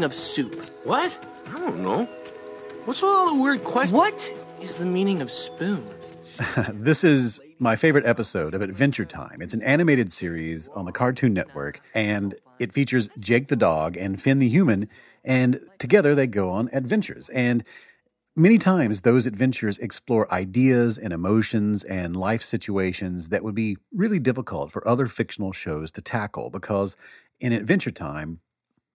is meaning of soup? What? I don't know. What's with all the weird questions? What is the meaning of spoon? This is my favorite episode of Adventure Time. It's an animated series on the Cartoon Network, and it features Jake the dog and Finn the human, and together they go on adventures. And many times those adventures explore ideas and emotions and life situations that would be really difficult for other fictional shows to tackle because in Adventure Time,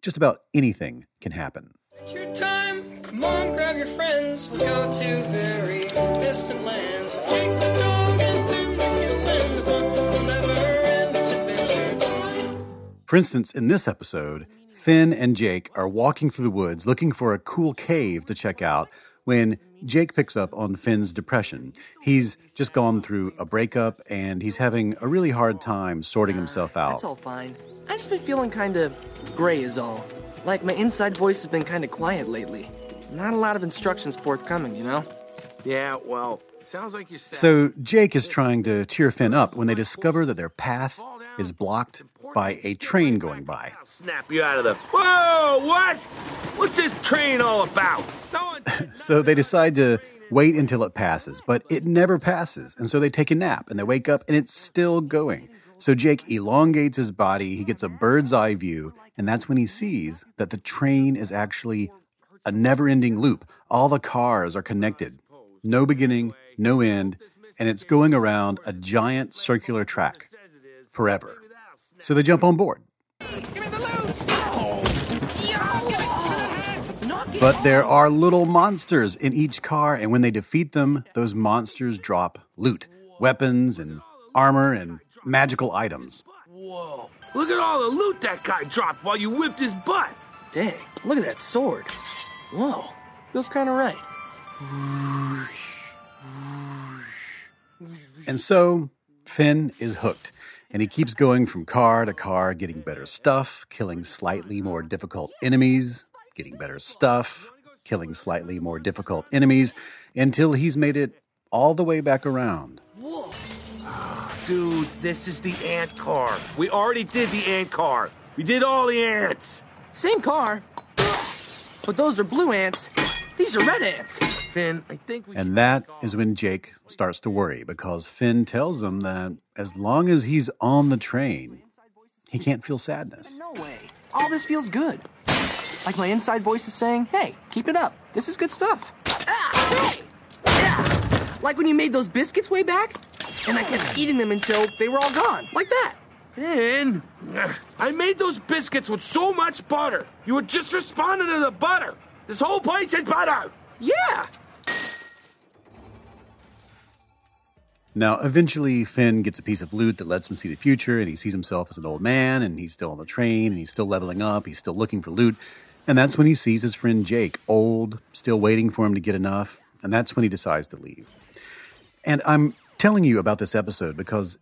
just about anything can happen. Adventure time. Come on, grab your friends. We'll go to very distant lands. We'll Jake the dog and Finn the human. The fun will never end. It's adventure. For instance, in this episode, Finn and Jake are walking through the woods looking for a cool cave to check out when Jake picks up on Finn's depression. He's just gone through a breakup and he's having a really hard time sorting himself out. That's all fine. I just been feeling kind of gray is all. Like my inside voice has been kind of quiet lately. Not a lot of instructions forthcoming, you know? Yeah, well, sounds like you're. So Jake is trying to cheer Finn up when they discover that their path is blocked by a train going by. I'll snap you out of the. Whoa! What? What's this train all about? No one. So they decide to wait until it passes, but it never passes. And so they take a nap and they wake up and it's still going. So Jake elongates his body, he gets a bird's eye view, and that's when he sees that the train is actually a never ending loop. All the cars are connected, no beginning, no end, and it's going around a giant circular track forever. So they jump on board. Oh. But there are little monsters in each car, and when they defeat them, those monsters drop loot, weapons, and armor, and magical items. Whoa! Look at all the loot that guy dropped while you whipped his butt. Dang, look at that sword. Whoa, feels kind of right. And so Finn is hooked, and he keeps going from car to car, getting better stuff, killing slightly more difficult enemies, getting better stuff, killing slightly more difficult enemies, until he's made it all the way back around. Ah, dude, this is the ant car. We already did the ant car. We did all the ants. Same car. But those are blue ants. These are red ants. Finn, I think we. And that is when Jake starts to worry because Finn tells him that as long as he's on the train, he can't feel sadness. No way. All this feels good. Like my inside voice is saying, hey, keep it up. This is good stuff. Ah, hey! Yeah. Like when you made those biscuits way back, and I kept eating them until they were all gone. Like that. Finn, I made those biscuits with so much butter. You were just responding to the butter. This whole place is butter. Yeah. Now, eventually, Finn gets a piece of loot that lets him see the future, and he sees himself as an old man, and he's still on the train, and he's still leveling up, he's still looking for loot. And that's when he sees his friend Jake, old, still waiting for him to get enough, and that's when he decides to leave. And I'm telling you about this episode because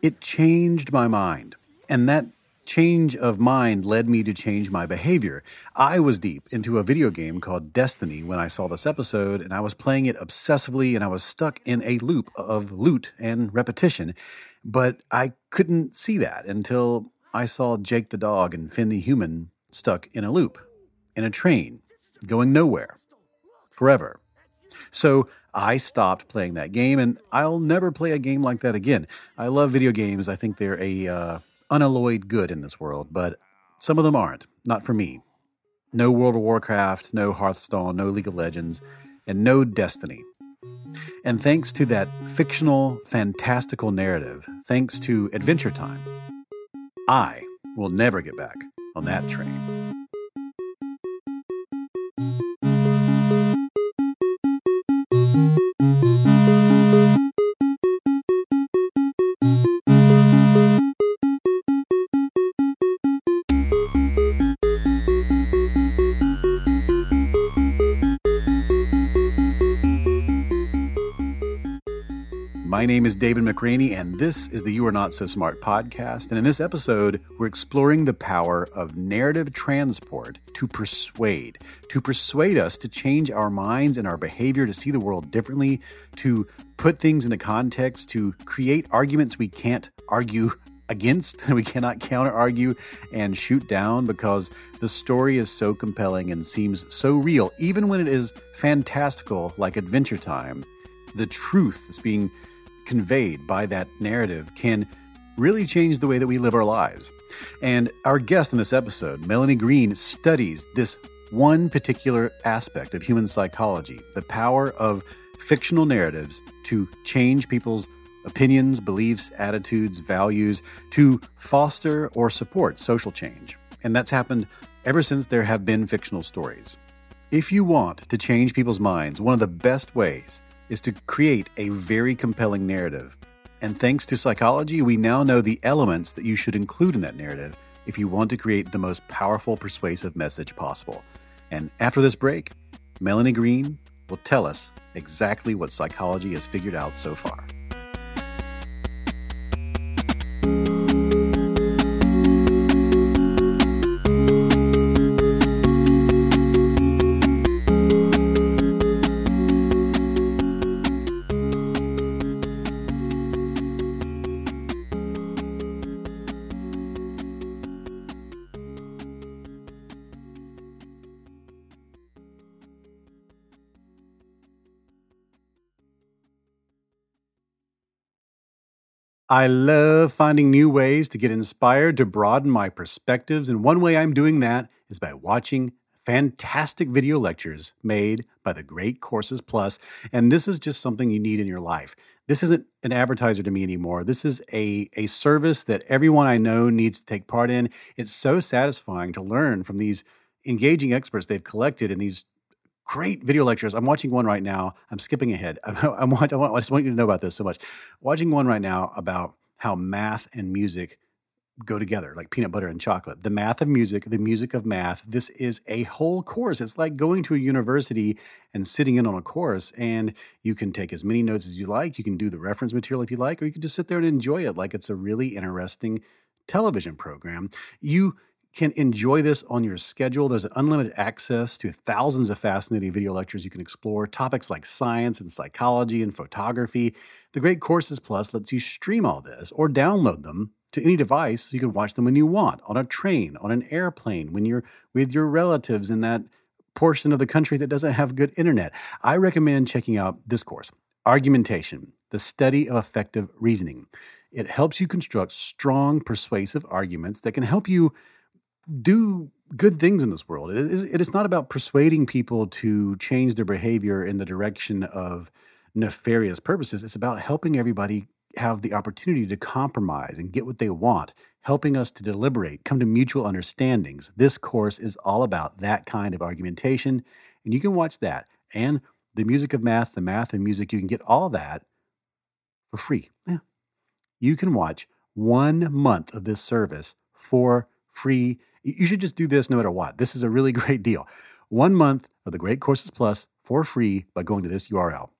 it changed my mind. And that change of mind led me to change my behavior. I was deep into a video game called Destiny when I saw this episode, and I was playing it obsessively, and I was stuck in a loop of loot and repetition. But I couldn't see that until I saw Jake the dog and Finn the human stuck in a loop, in a train, going nowhere, forever. So I stopped playing that game, and I'll never play a game like that again. I love video games. I think they're a uh, unalloyed good in this world, but some of them aren't. Not for me. No World of Warcraft, no Hearthstone, no League of Legends, and no Destiny. And thanks to that fictional, fantastical narrative, thanks to Adventure Time, I will never get back on that train. My name is David McRaney, and this is the You Are Not So Smart podcast. And in this episode, we're exploring the power of narrative transport to persuade, to persuade us to change our minds and our behavior, to see the world differently, to put things into context, to create arguments we can't argue against, we cannot counter argue and shoot down because the story is so compelling and seems so real, even when it is fantastical like Adventure Time. The truth is being conveyed by that narrative can really change the way that we live our lives. And our guest in this episode, Melanie Green, studies this one particular aspect of human psychology the power of fictional narratives to change people's opinions, beliefs, attitudes, values, to foster or support social change. And that's happened ever since there have been fictional stories. If you want to change people's minds, one of the best ways is to create a very compelling narrative. And thanks to psychology, we now know the elements that you should include in that narrative if you want to create the most powerful, persuasive message possible. And after this break, Melanie Green will tell us exactly what psychology has figured out so far. I love finding new ways to get inspired to broaden my perspectives, and one way I'm doing that is by watching fantastic video lectures made by the Great Courses Plus. And this is just something you need in your life. This isn't an advertiser to me anymore. This is a, a service that everyone I know needs to take part in. It's so satisfying to learn from these engaging experts they've collected in these great video lectures. I'm watching one right now. I'm skipping ahead. I'm, I'm, I, want, I just want you to know about this so much. Watching one right now about how math and music go together, like peanut butter and chocolate. The math of music, the music of math. This is a whole course. It's like going to a university and sitting in on a course, and you can take as many notes as you like. You can do the reference material if you like, or you can just sit there and enjoy it like it's a really interesting television program. You can enjoy this on your schedule. There's unlimited access to thousands of fascinating video lectures you can explore, topics like science and psychology and photography. The Great Courses Plus lets you stream all this or download them to any device so you can watch them when you want on a train, on an airplane, when you're with your relatives in that portion of the country that doesn't have good internet. I recommend checking out this course Argumentation, the study of effective reasoning. It helps you construct strong, persuasive arguments that can help you do good things in this world. It is, it is not about persuading people to change their behavior in the direction of nefarious purposes. It's about helping everybody have the opportunity to compromise and get what they want, helping us to deliberate, come to mutual understandings. This course is all about that kind of argumentation, and you can watch that and the music of math, the math and music. You can get all that for free. Yeah. You can watch one month of this service for free you should just do this no matter what. This is a really great deal. One month of the Great Courses Plus for free by going to this URL,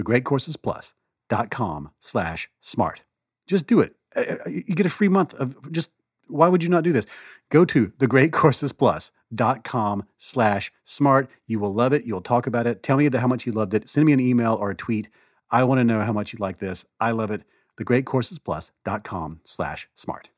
thegreatcoursesplus.com slash smart. Just do it. Uh, uh, you get a free month of just, why would you not do this? Go to thegreatcoursesplus.com slash smart. You will love it. You'll talk about it. Tell me how much you loved it. Send me an email or a tweet. I want to know how much you like this. I love it. Thegreatcoursesplus.com slash smart.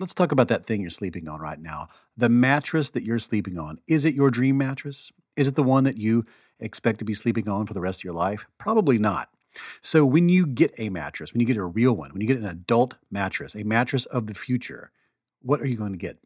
Let's talk about that thing you're sleeping on right now. The mattress that you're sleeping on. Is it your dream mattress? Is it the one that you expect to be sleeping on for the rest of your life? Probably not. So, when you get a mattress, when you get a real one, when you get an adult mattress, a mattress of the future, what are you going to get?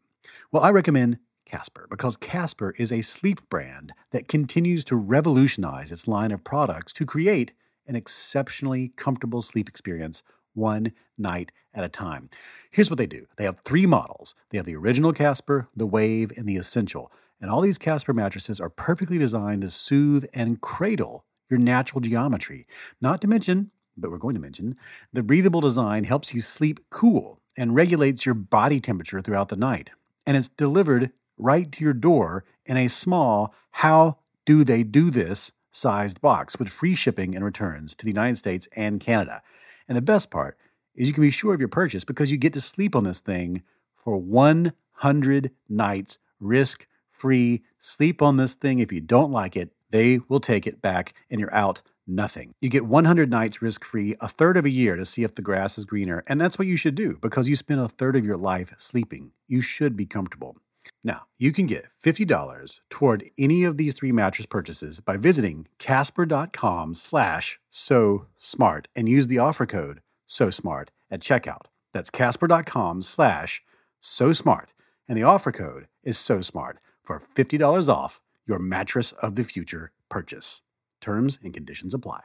Well, I recommend Casper because Casper is a sleep brand that continues to revolutionize its line of products to create an exceptionally comfortable sleep experience one night at a time. Here's what they do they have three models they have the original Casper, the Wave, and the Essential. And all these Casper mattresses are perfectly designed to soothe and cradle your natural geometry. Not to mention, but we're going to mention, the breathable design helps you sleep cool and regulates your body temperature throughout the night. And it's delivered right to your door in a small, how do they do this sized box with free shipping and returns to the United States and Canada. And the best part is you can be sure of your purchase because you get to sleep on this thing for 100 nights risk free. Sleep on this thing. If you don't like it, they will take it back and you're out nothing. You get 100 nights risk free, a third of a year to see if the grass is greener. And that's what you should do because you spend a third of your life sleeping. You should be comfortable. Now, you can get $50 toward any of these three mattress purchases by visiting casper.com slash so smart and use the offer code so smart at checkout. That's casper.com slash so smart. And the offer code is so smart for $50 off your mattress of the future purchase. Terms and conditions apply.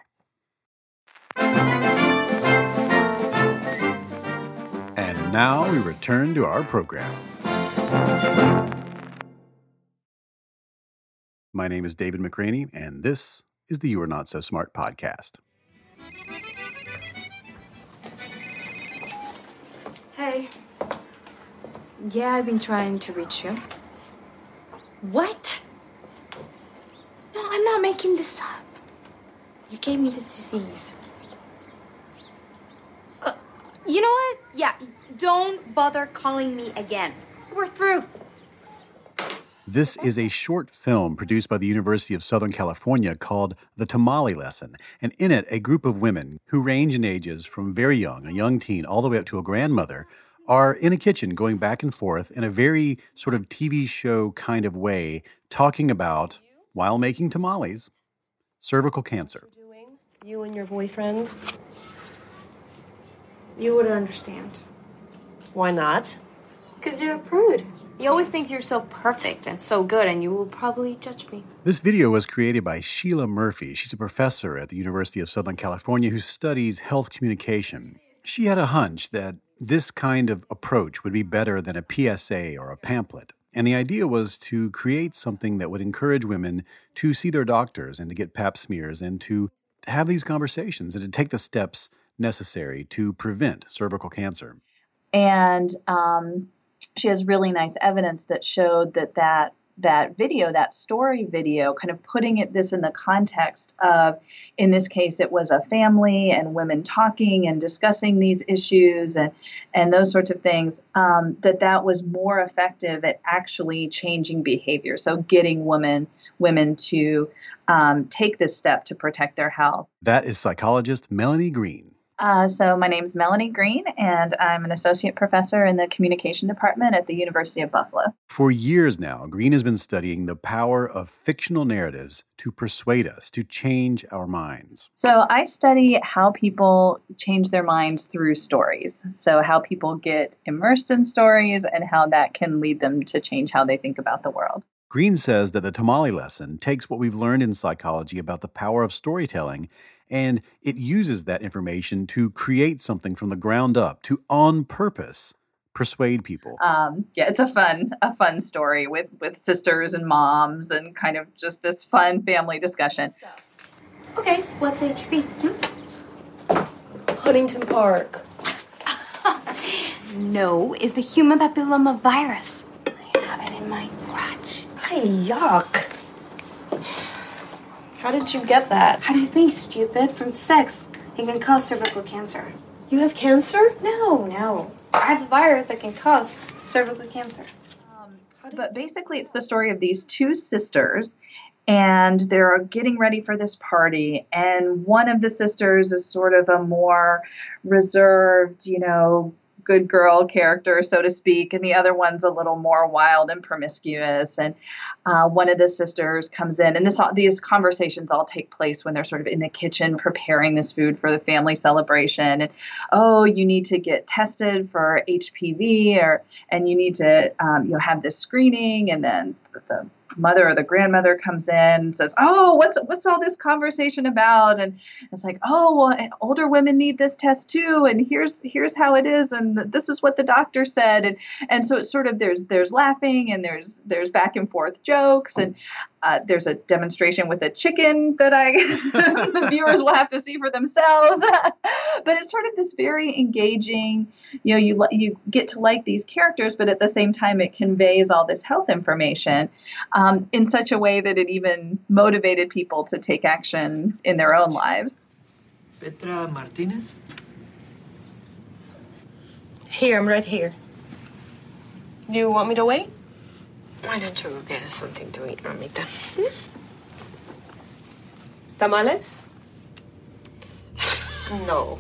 And now we return to our program. My name is David McRaney, and this is the You Are Not So Smart podcast. Hey. Yeah, I've been trying to reach you. What? No, I'm not making this up. You gave me this disease. Uh, you know what? Yeah, don't bother calling me again. We're through. This is a short film produced by the University of Southern California called The Tamale Lesson. And in it, a group of women who range in ages from very young, a young teen, all the way up to a grandmother, are in a kitchen going back and forth in a very sort of TV show kind of way, talking about, while making tamales, cervical cancer. You and your boyfriend? You would understand. Why not? Because you're a prude. You always think you're so perfect and so good, and you will probably judge me. This video was created by Sheila Murphy. She's a professor at the University of Southern California who studies health communication. She had a hunch that this kind of approach would be better than a PSA or a pamphlet. And the idea was to create something that would encourage women to see their doctors and to get pap smears and to have these conversations and to take the steps necessary to prevent cervical cancer. and um, she has really nice evidence that showed that that that video that story video kind of putting it this in the context of in this case it was a family and women talking and discussing these issues and and those sorts of things um, that that was more effective at actually changing behavior so getting women women to um, take this step to protect their health That is psychologist Melanie Green. Uh, so my name is Melanie Green, and I'm an associate professor in the communication department at the University of Buffalo. For years now, Green has been studying the power of fictional narratives to persuade us, to change our minds. So I study how people change their minds through stories. So how people get immersed in stories and how that can lead them to change how they think about the world. Green says that the tamale lesson takes what we've learned in psychology about the power of storytelling and it uses that information to create something from the ground up, to on purpose persuade people. Um, yeah, it's a fun a fun story with with sisters and moms and kind of just this fun family discussion. Okay, what's HB? Hmm? Huntington Park. No, is the human papilloma virus. I have it in my crotch. Ay, yuck. How did you get that? How do you think, stupid? From sex. It can cause cervical cancer. You have cancer? No, no. I have a virus that can cause cervical cancer. Um, but basically, it's the story of these two sisters, and they're getting ready for this party. And one of the sisters is sort of a more reserved, you know, good girl character, so to speak, and the other one's a little more wild and promiscuous. And uh, one of the sisters comes in, and this these conversations all take place when they're sort of in the kitchen preparing this food for the family celebration. And oh, you need to get tested for HPV, or and you need to um, you know have this screening, and then the mother or the grandmother comes in and says, "Oh, what's what's all this conversation about?" And it's like, "Oh, well, eh, older women need this test too, and here's here's how it is, and this is what the doctor said." And and so it's sort of there's there's laughing and there's there's back and forth jokes, and Uh, there's a demonstration with a chicken that I the viewers will have to see for themselves. but it's sort of this very engaging. You know, you you get to like these characters, but at the same time, it conveys all this health information um, in such a way that it even motivated people to take action in their own lives. Petra Martinez? Here, I'm right here. You want me to wait? Why don't you go get us something to eat, Mamita? Hmm? Tamales? No.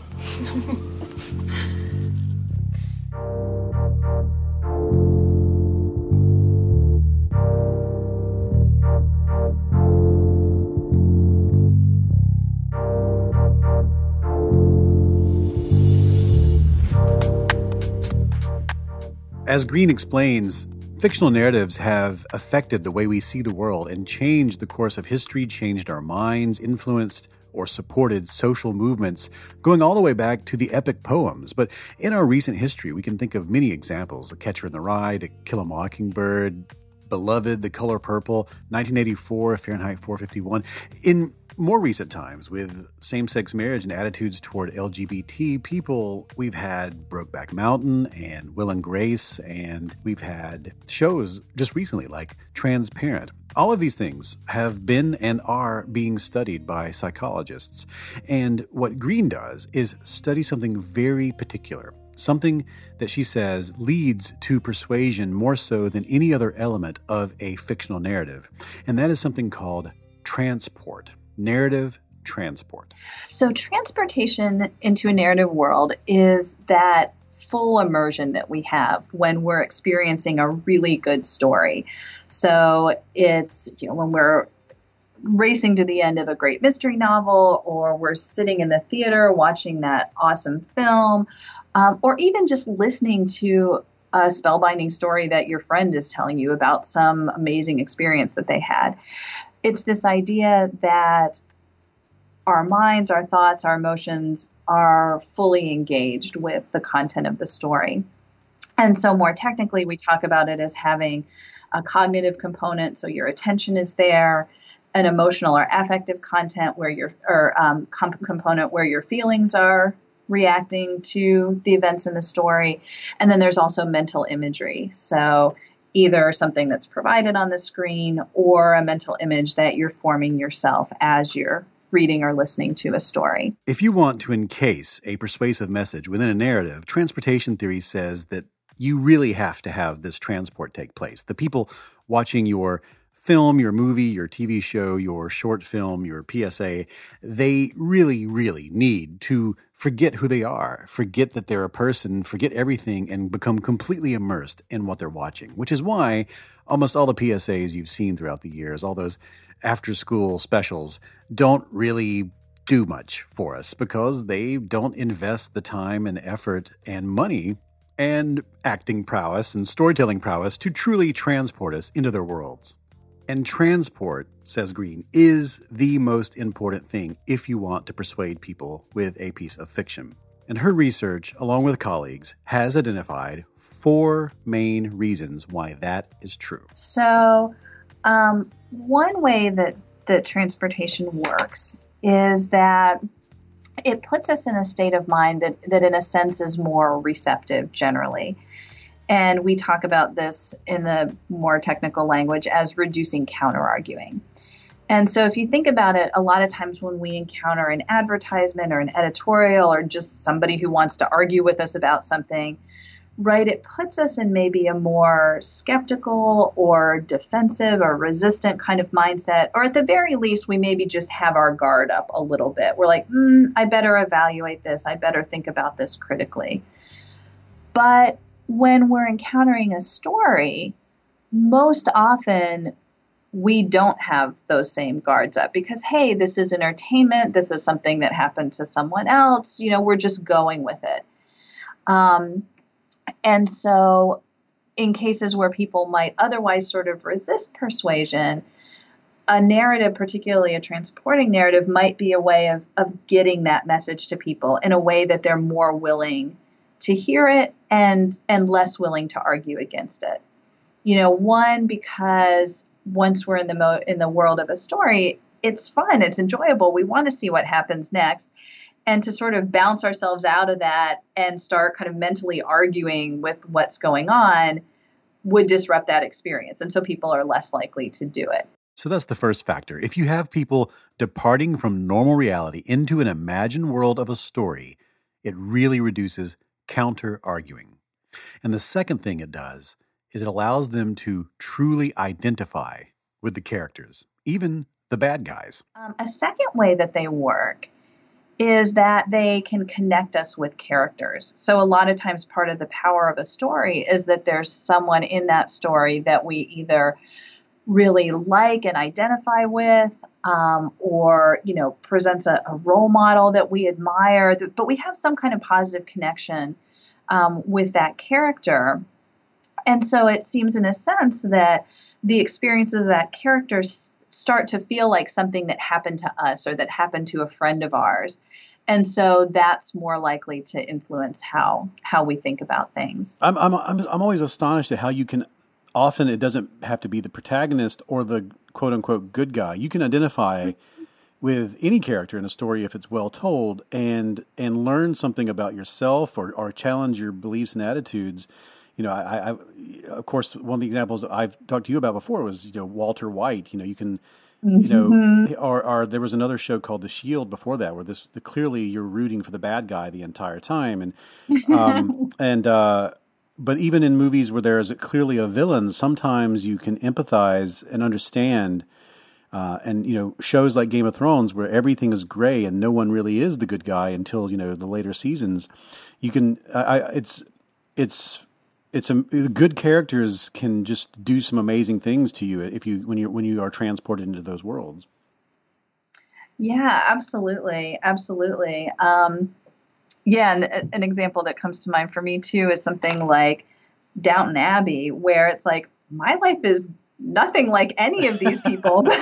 As Green explains, fictional narratives have affected the way we see the world and changed the course of history, changed our minds, influenced or supported social movements, going all the way back to the epic poems. But in our recent history, we can think of many examples The Catcher in the Rye, To Kill a Mockingbird, Beloved, The Color Purple, 1984, Fahrenheit 451. In more recent times, with same sex marriage and attitudes toward LGBT people, we've had Brokeback Mountain and Will and Grace, and we've had shows just recently like Transparent. All of these things have been and are being studied by psychologists. And what Green does is study something very particular something that she says leads to persuasion more so than any other element of a fictional narrative. And that is something called transport, narrative transport. So, transportation into a narrative world is that full immersion that we have when we're experiencing a really good story. So, it's, you know, when we're racing to the end of a great mystery novel, or we're sitting in the theater watching that awesome film, um, or even just listening to a spellbinding story that your friend is telling you about some amazing experience that they had. It's this idea that our minds, our thoughts, our emotions are fully engaged with the content of the story. And so, more technically, we talk about it as having a cognitive component, so your attention is there, an emotional or affective content where your or um, comp- component where your feelings are reacting to the events in the story, and then there's also mental imagery. So either something that's provided on the screen or a mental image that you're forming yourself as you're reading or listening to a story. If you want to encase a persuasive message within a narrative, transportation theory says that you really have to have this transport take place. The people watching your film, your movie, your TV show, your short film, your PSA, they really, really need to forget who they are, forget that they're a person, forget everything, and become completely immersed in what they're watching, which is why almost all the PSAs you've seen throughout the years, all those after school specials, don't really do much for us because they don't invest the time and effort and money and acting prowess and storytelling prowess to truly transport us into their worlds. And transport, says Green, is the most important thing if you want to persuade people with a piece of fiction. And her research, along with colleagues, has identified four main reasons why that is true. So, um, one way that, that transportation works is that it puts us in a state of mind that, that, in a sense, is more receptive generally. And we talk about this in the more technical language as reducing counter arguing. And so, if you think about it, a lot of times when we encounter an advertisement or an editorial or just somebody who wants to argue with us about something, right, it puts us in maybe a more skeptical or defensive or resistant kind of mindset. Or at the very least, we maybe just have our guard up a little bit. We're like, mm, I better evaluate this, I better think about this critically. But when we're encountering a story, most often we don't have those same guards up because, hey, this is entertainment. This is something that happened to someone else. You know, we're just going with it. Um, and so, in cases where people might otherwise sort of resist persuasion, a narrative, particularly a transporting narrative, might be a way of, of getting that message to people in a way that they're more willing to hear it and and less willing to argue against it. You know, one because once we're in the mo- in the world of a story, it's fun, it's enjoyable. We want to see what happens next. And to sort of bounce ourselves out of that and start kind of mentally arguing with what's going on would disrupt that experience. And so people are less likely to do it. So that's the first factor. If you have people departing from normal reality into an imagined world of a story, it really reduces counter arguing. And the second thing it does is it allows them to truly identify with the characters, even the bad guys. Um, a second way that they work is that they can connect us with characters. So, a lot of times, part of the power of a story is that there's someone in that story that we either really like and identify with, um, or you know, presents a, a, role model that we admire. But we have some kind of positive connection um, with that character, and so it seems, in a sense, that the experiences of that character start to feel like something that happened to us or that happened to a friend of ours and so that's more likely to influence how how we think about things i'm i'm i'm, I'm always astonished at how you can often it doesn't have to be the protagonist or the quote unquote good guy you can identify with any character in a story if it's well told and and learn something about yourself or or challenge your beliefs and attitudes you know, I, I, of course, one of the examples I've talked to you about before was, you know, Walter White. You know, you can, you know, Mm-hmm. or, or there was another show called The Shield before that, where this the, clearly you're rooting for the bad guy the entire time, and um, and uh, but even in movies where there is clearly a villain, sometimes you can empathize and understand. Uh, and you know shows like Game of Thrones where everything is gray and no one really is the good guy until you know the later seasons. You can I, I it's it's it's a good characters can just do some amazing things to you if you when you when you are transported into those worlds. Yeah, absolutely, absolutely. Um, yeah, and uh, an example that comes to mind for me too is something like Downton Abbey, where it's like my life is nothing like any of these people.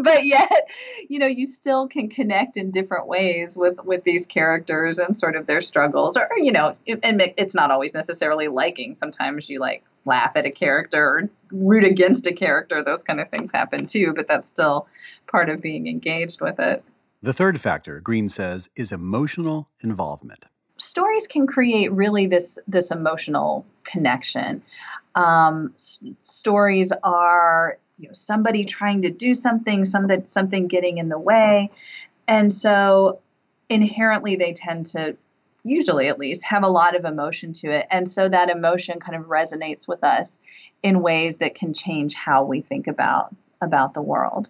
But yet you know you still can connect in different ways with with these characters and sort of their struggles or you know and it's not always necessarily liking. Sometimes you like laugh at a character or root against a character. Those kind of things happen too but that's still part of being engaged with it the third factor green says is emotional involvement. Stories can create really this this emotional connection. Um, s- stories are you know somebody trying to do something, something something getting in the way, and so inherently they tend to usually at least have a lot of emotion to it. And so that emotion kind of resonates with us in ways that can change how we think about about the world.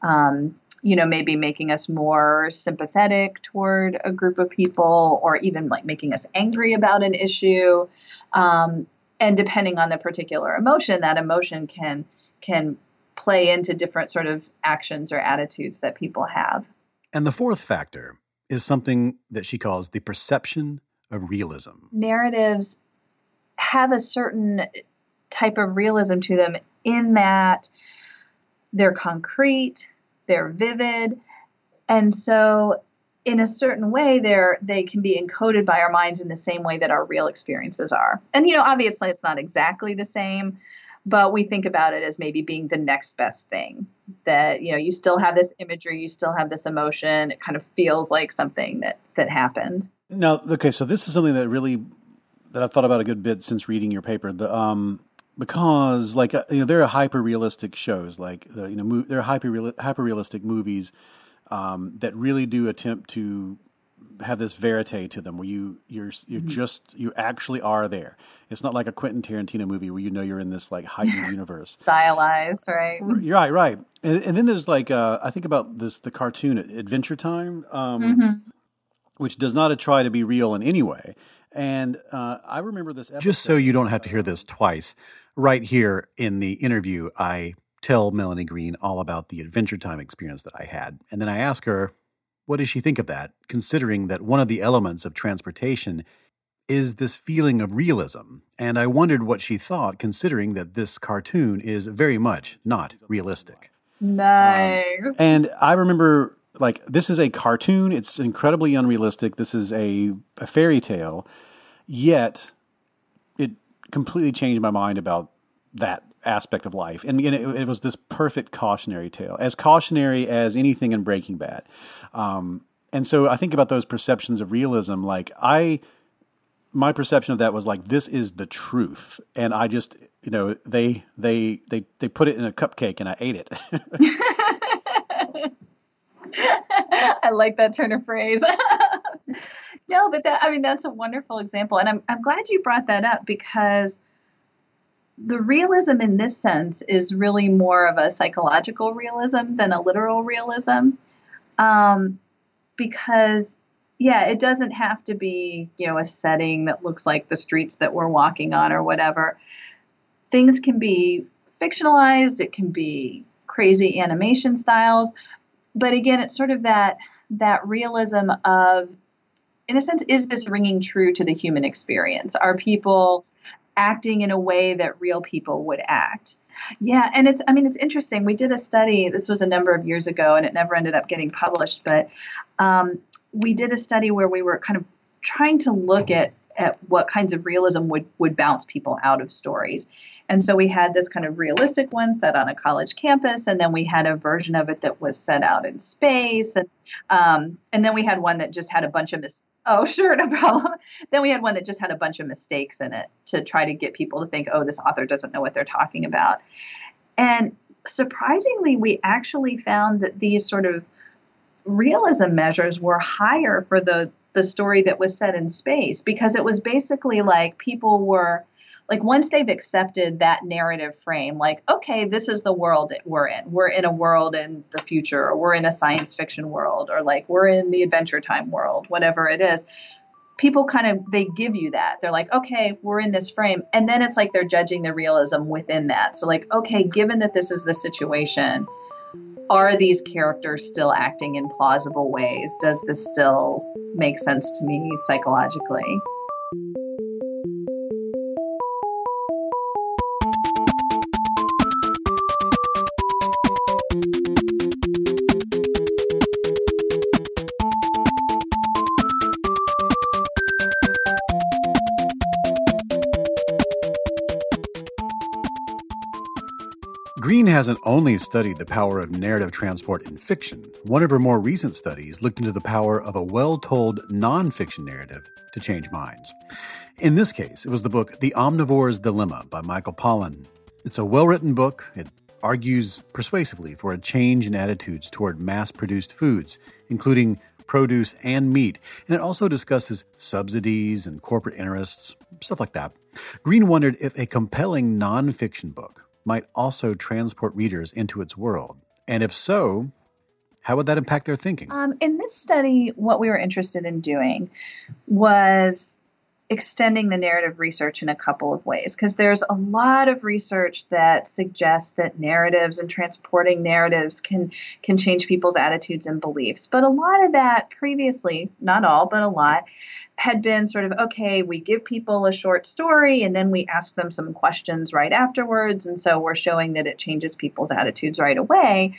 Um, you know maybe making us more sympathetic toward a group of people or even like making us angry about an issue. Um, and depending on the particular emotion that emotion can can play into different sort of actions or attitudes that people have. And the fourth factor is something that she calls the perception of realism. Narratives have a certain type of realism to them in that they're concrete they're vivid. And so in a certain way they're they can be encoded by our minds in the same way that our real experiences are. And you know obviously it's not exactly the same but we think about it as maybe being the next best thing. That you know you still have this imagery you still have this emotion it kind of feels like something that that happened. Now okay so this is something that really that i've thought about a good bit since reading your paper. The um because like uh, you know there are hyper realistic shows like uh, you know mo- there are hyper hyper realistic movies um, that really do attempt to have this verite to them where you you're you're mm-hmm. just you actually are there. It's not like a quentin tarantino movie where you know you're in this like heightened universe. Stylized right? You're right right. And, and then there's like uh, i think about this the cartoon adventure time um, mm-hmm. which does not try to be real in any way. And uh, i remember this just so you don't have to hear this twice right here in the interview i tell Melanie Green all about the Adventure Time experience that I had. And then I ask her, what does she think of that, considering that one of the elements of transportation is this feeling of realism? And I wondered what she thought, considering that this cartoon is very much not realistic. Nice. Um, and I remember, like, this is a cartoon, it's incredibly unrealistic. This is a, a fairy tale, yet completely changed my mind about that aspect of life, and, it, it was this perfect cautionary tale, as cautionary as anything in Breaking Bad. Um, and so I think about those perceptions of realism. Like I, my perception of that was like this is the truth, and I just you know they they they they put it in a cupcake and I ate it. I like that turn of phrase. no, but that I mean that's a wonderful example, and I'm I'm glad you brought that up because the realism in this sense is really more of a psychological realism than a literal realism, um, because yeah, it doesn't have to be you know a setting that looks like the streets that we're walking on or whatever. Things can be fictionalized. It can be crazy animation styles but again it's sort of that that realism of in a sense is this ringing true to the human experience? Are people acting in a way that real people would act? Yeah and it's i mean it's interesting. We did a study this was a number of years ago and it never ended up getting published but um, we did a study where we were kind of trying to look at at what kinds of realism would would bounce people out of stories. And so we had this kind of realistic one set on a college campus, and then we had a version of it that was set out in space, and um, and then we had one that just had a bunch of mis- oh sure no problem. then we had one that just had a bunch of mistakes in it to try to get people to think oh this author doesn't know what they're talking about, and surprisingly we actually found that these sort of realism measures were higher for the the story that was set in space because it was basically like people were like once they've accepted that narrative frame like okay this is the world that we're in. We're in a world in the future or we're in a science fiction world or like we're in the adventure time world whatever it is people kind of they give you that. They're like okay we're in this frame. And then it's like they're judging the realism within that. So like okay given that this is the situation are these characters still acting in plausible ways? Does this still make sense to me psychologically hasn't only studied the power of narrative transport in fiction. One of her more recent studies looked into the power of a well told nonfiction narrative to change minds. In this case, it was the book The Omnivore's Dilemma by Michael Pollan. It's a well written book. It argues persuasively for a change in attitudes toward mass produced foods, including produce and meat, and it also discusses subsidies and corporate interests, stuff like that. Green wondered if a compelling nonfiction book might also transport readers into its world? And if so, how would that impact their thinking? Um, in this study, what we were interested in doing was extending the narrative research in a couple of ways because there's a lot of research that suggests that narratives and transporting narratives can can change people's attitudes and beliefs but a lot of that previously not all but a lot had been sort of okay, we give people a short story and then we ask them some questions right afterwards. And so we're showing that it changes people's attitudes right away.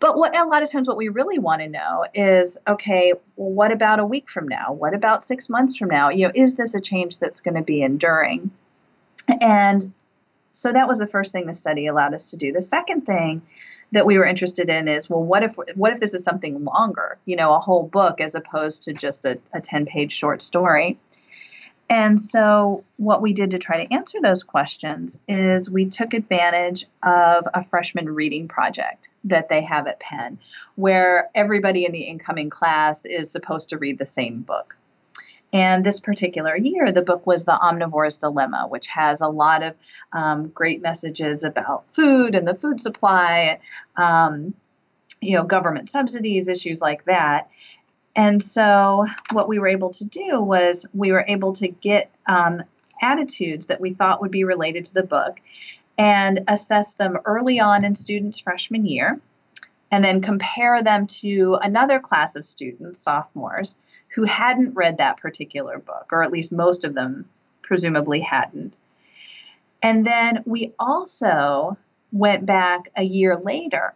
But what a lot of times what we really want to know is okay, well, what about a week from now? What about six months from now? You know, is this a change that's going to be enduring? And so that was the first thing the study allowed us to do. The second thing that we were interested in is well what if what if this is something longer you know a whole book as opposed to just a, a 10 page short story and so what we did to try to answer those questions is we took advantage of a freshman reading project that they have at penn where everybody in the incoming class is supposed to read the same book and this particular year, the book was The Omnivore's Dilemma, which has a lot of um, great messages about food and the food supply, um, you know, government subsidies, issues like that. And so, what we were able to do was we were able to get um, attitudes that we thought would be related to the book and assess them early on in students' freshman year and then compare them to another class of students, sophomores, who hadn't read that particular book, or at least most of them presumably hadn't. And then we also went back a year later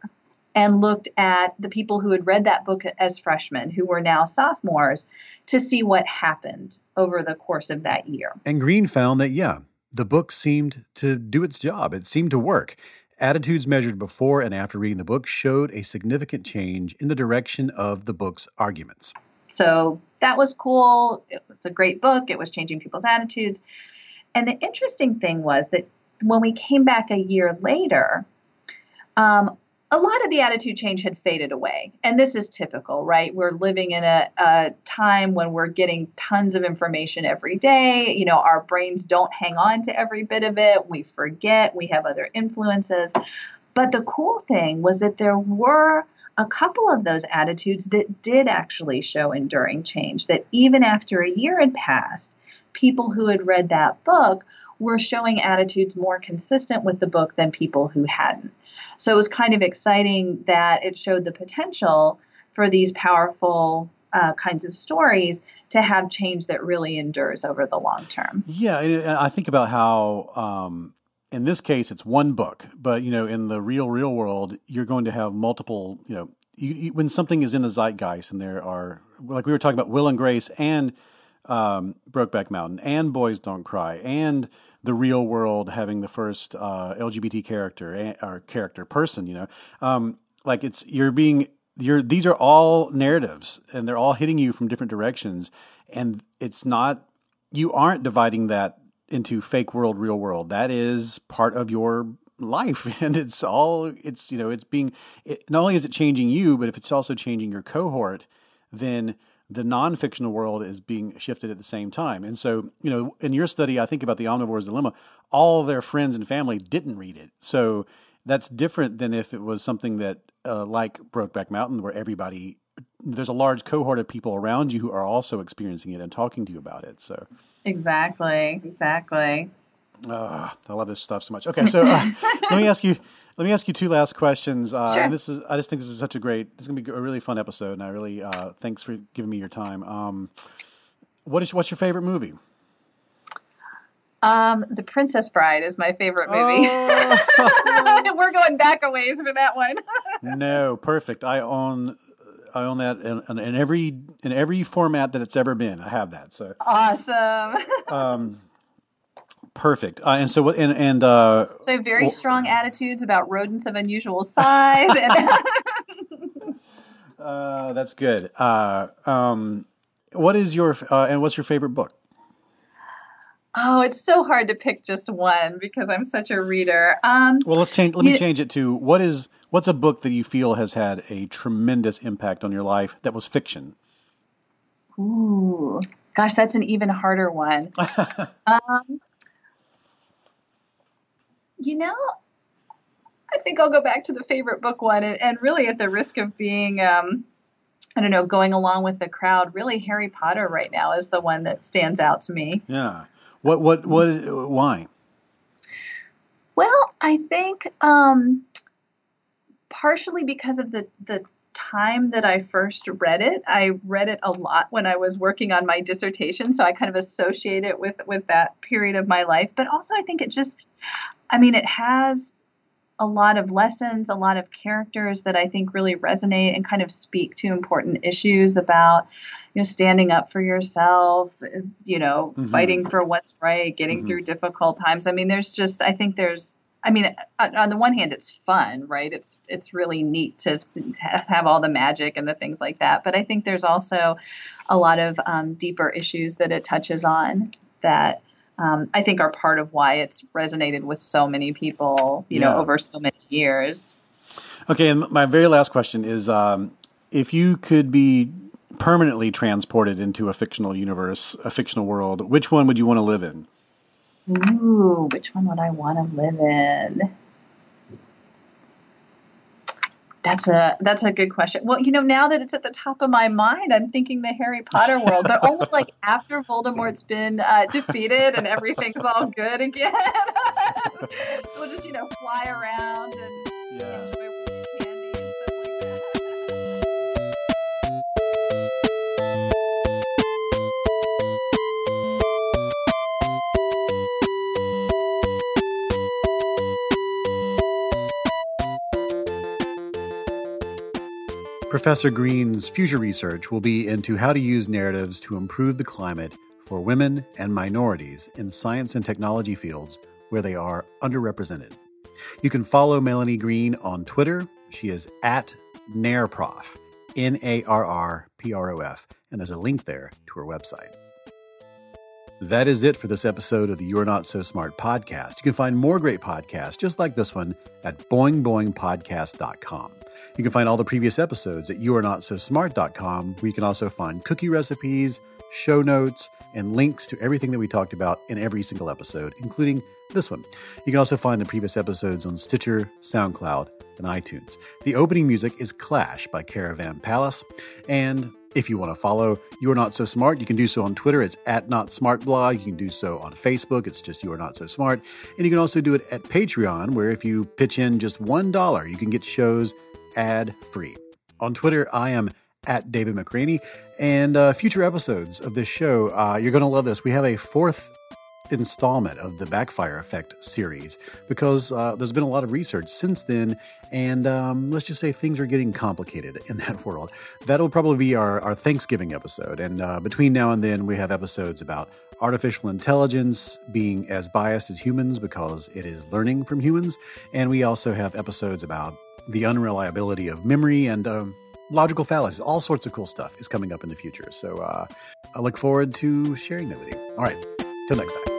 and looked at the people who had read that book as freshmen, who were now sophomores, to see what happened over the course of that year. And Green found that, yeah, the book seemed to do its job. It seemed to work. Attitudes measured before and after reading the book showed a significant change in the direction of the book's arguments. So that was cool. It was a great book. It was changing people's attitudes. And the interesting thing was that when we came back a year later, um, a lot of the attitude change had faded away. And this is typical, right? We're living in a, a, time when we're getting tons of information every day. You know, our brains don't hang on to every bit of it. We forget, we have other influences. But the cool thing was that there were a couple of those attitudes that did actually show enduring change, that even after a year had passed, people who had read that book were showing attitudes more consistent with the book than people who hadn't. So it was kind of exciting that it showed the potential for these powerful uh, kinds of stories to have change that really endures over the long term. Yeah, I think about how um, in this case it's one book, but you know, in the real real world, you're going to have multiple. You know, you, you, when something is in the zeitgeist, and there are like we were talking about Will and Grace and um, Brokeback Mountain and Boys Don't Cry and the real world having the first uh, LGBT character eh, or character person, you know, um, like it's you're being you're these are all narratives and they're all hitting you from different directions, and it's not you aren't dividing that into fake world, real world. That is part of your life, and it's all it's you know it's being it, not only is it changing you, but if it's also changing your cohort, then the non-fictional world is being shifted at the same time. And so, you know, in your study, I think about the omnivore's dilemma. All their friends and family didn't read it, so that's different than if it was something that, uh, like Brokeback Mountain, where everybody there's a large cohort of people around you who are also experiencing it and talking to you about it. So, exactly, exactly. Uh, I love this stuff so much. Okay, so uh, let me ask you let me ask you two last questions. Uh, sure. And this is, I just think this is such a great, this is going to be a really fun episode. And I really, uh, thanks for giving me your time. Um, what is, what's your favorite movie? Um, The Princess Bride is my favorite movie. Oh. We're going back a ways for that one. no, perfect. I own, I own that in, in, every in every format that it's ever been. I have that. So awesome. um, Perfect. Uh, and so? And and uh, so very well, strong attitudes about rodents of unusual size. And uh, that's good. Uh, um, what is your uh, and what's your favorite book? Oh, it's so hard to pick just one because I'm such a reader. Um, well, let's change. Let me change it to what is what's a book that you feel has had a tremendous impact on your life that was fiction. Ooh, gosh, that's an even harder one. um, you know, I think I'll go back to the favorite book one, and, and really at the risk of being, um, I don't know, going along with the crowd. Really, Harry Potter right now is the one that stands out to me. Yeah. What? What? What? Why? Well, I think um, partially because of the the time that I first read it. I read it a lot when I was working on my dissertation, so I kind of associate it with with that period of my life. But also, I think it just I mean, it has a lot of lessons, a lot of characters that I think really resonate and kind of speak to important issues about, you know, standing up for yourself, you know, mm-hmm. fighting for what's right, getting mm-hmm. through difficult times. I mean, there's just, I think there's, I mean, on the one hand, it's fun, right? It's it's really neat to, to have all the magic and the things like that. But I think there's also a lot of um, deeper issues that it touches on that um, I think are part of why it's resonated with so many people, you yeah. know, over so many years. Okay, and my very last question is um, if you could be permanently transported into a fictional universe, a fictional world, which one would you want to live in? Ooh, which one would I want to live in? That's a that's a good question. Well, you know, now that it's at the top of my mind, I'm thinking the Harry Potter world, but only like after Voldemort's been uh, defeated and everything's all good again. so we'll just you know fly around and Professor Green's future research will be into how to use narratives to improve the climate for women and minorities in science and technology fields where they are underrepresented. You can follow Melanie Green on Twitter. She is at NARRPROF, N A R R P R O F, and there's a link there to her website. That is it for this episode of the You're Not So Smart podcast. You can find more great podcasts just like this one at boingboingpodcast.com. You can find all the previous episodes at youarenotsosmart.com, where you can also find cookie recipes, show notes, and links to everything that we talked about in every single episode, including this one. You can also find the previous episodes on Stitcher, SoundCloud, and iTunes. The opening music is Clash by Caravan Palace. And if you want to follow You're Not So Smart, you can do so on Twitter. It's at Not Smart Blog. You can do so on Facebook. It's just You're Not So Smart. And you can also do it at Patreon, where if you pitch in just $1, you can get shows ad free. On Twitter, I am at David McRaney. And uh, future episodes of this show, uh, you're going to love this. We have a fourth installment of the Backfire Effect series because uh, there's been a lot of research since then, and um, let's just say things are getting complicated in that world. That'll probably be our, our Thanksgiving episode, and uh, between now and then, we have episodes about artificial intelligence being as biased as humans because it is learning from humans, and we also have episodes about the unreliability of memory and um, logical fallacies. All sorts of cool stuff is coming up in the future. So uh, I look forward to sharing that with you. All right, till next time.